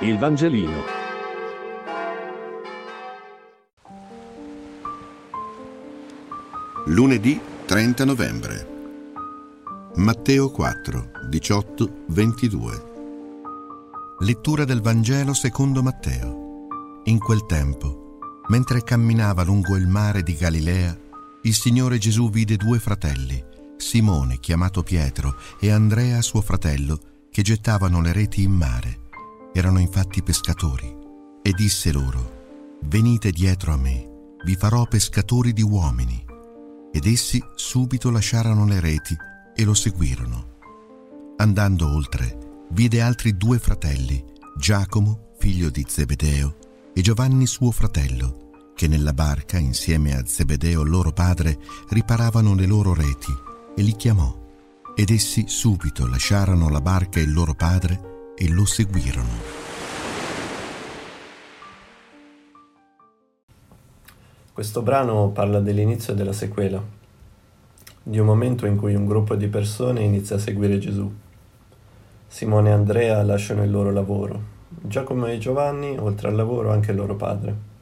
Il Vangelino. Lunedì 30 novembre. Matteo 4, 18, 22. Lettura del Vangelo secondo Matteo. In quel tempo, mentre camminava lungo il mare di Galilea, il Signore Gesù vide due fratelli, Simone, chiamato Pietro, e Andrea, suo fratello, che gettavano le reti in mare. Erano infatti pescatori. E disse loro, Venite dietro a me, vi farò pescatori di uomini. Ed essi subito lasciarono le reti e lo seguirono. Andando oltre, vide altri due fratelli, Giacomo, figlio di Zebedeo, e Giovanni suo fratello, che nella barca, insieme a Zebedeo loro padre, riparavano le loro reti, e li chiamò. Ed essi subito lasciarono la barca e il loro padre e lo seguirono. Questo brano parla dell'inizio della sequela, di un momento in cui un gruppo di persone inizia a seguire Gesù. Simone e Andrea lasciano il loro lavoro, Giacomo e Giovanni, oltre al lavoro, anche il loro padre.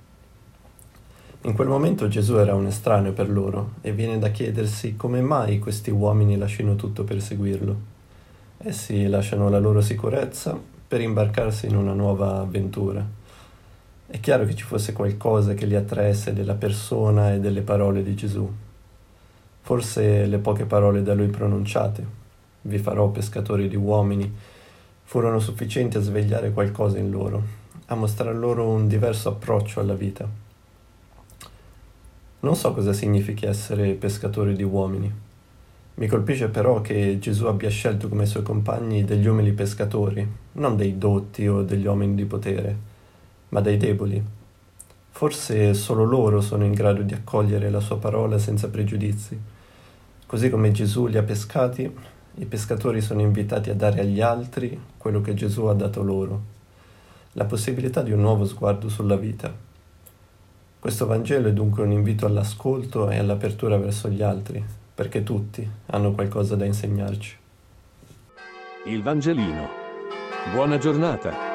In quel momento Gesù era un estraneo per loro e viene da chiedersi come mai questi uomini lasciano tutto per seguirlo. Essi lasciano la loro sicurezza per imbarcarsi in una nuova avventura. È chiaro che ci fosse qualcosa che li attraesse della persona e delle parole di Gesù. Forse le poche parole da lui pronunciate, vi farò pescatori di uomini, furono sufficienti a svegliare qualcosa in loro, a mostrar loro un diverso approccio alla vita. Non so cosa significhi essere pescatori di uomini. Mi colpisce però che Gesù abbia scelto come suoi compagni degli umili pescatori, non dei dotti o degli uomini di potere, ma dei deboli. Forse solo loro sono in grado di accogliere la sua parola senza pregiudizi. Così come Gesù li ha pescati, i pescatori sono invitati a dare agli altri quello che Gesù ha dato loro, la possibilità di un nuovo sguardo sulla vita. Questo Vangelo è dunque un invito all'ascolto e all'apertura verso gli altri, perché tutti hanno qualcosa da insegnarci. Il Vangelino. Buona giornata.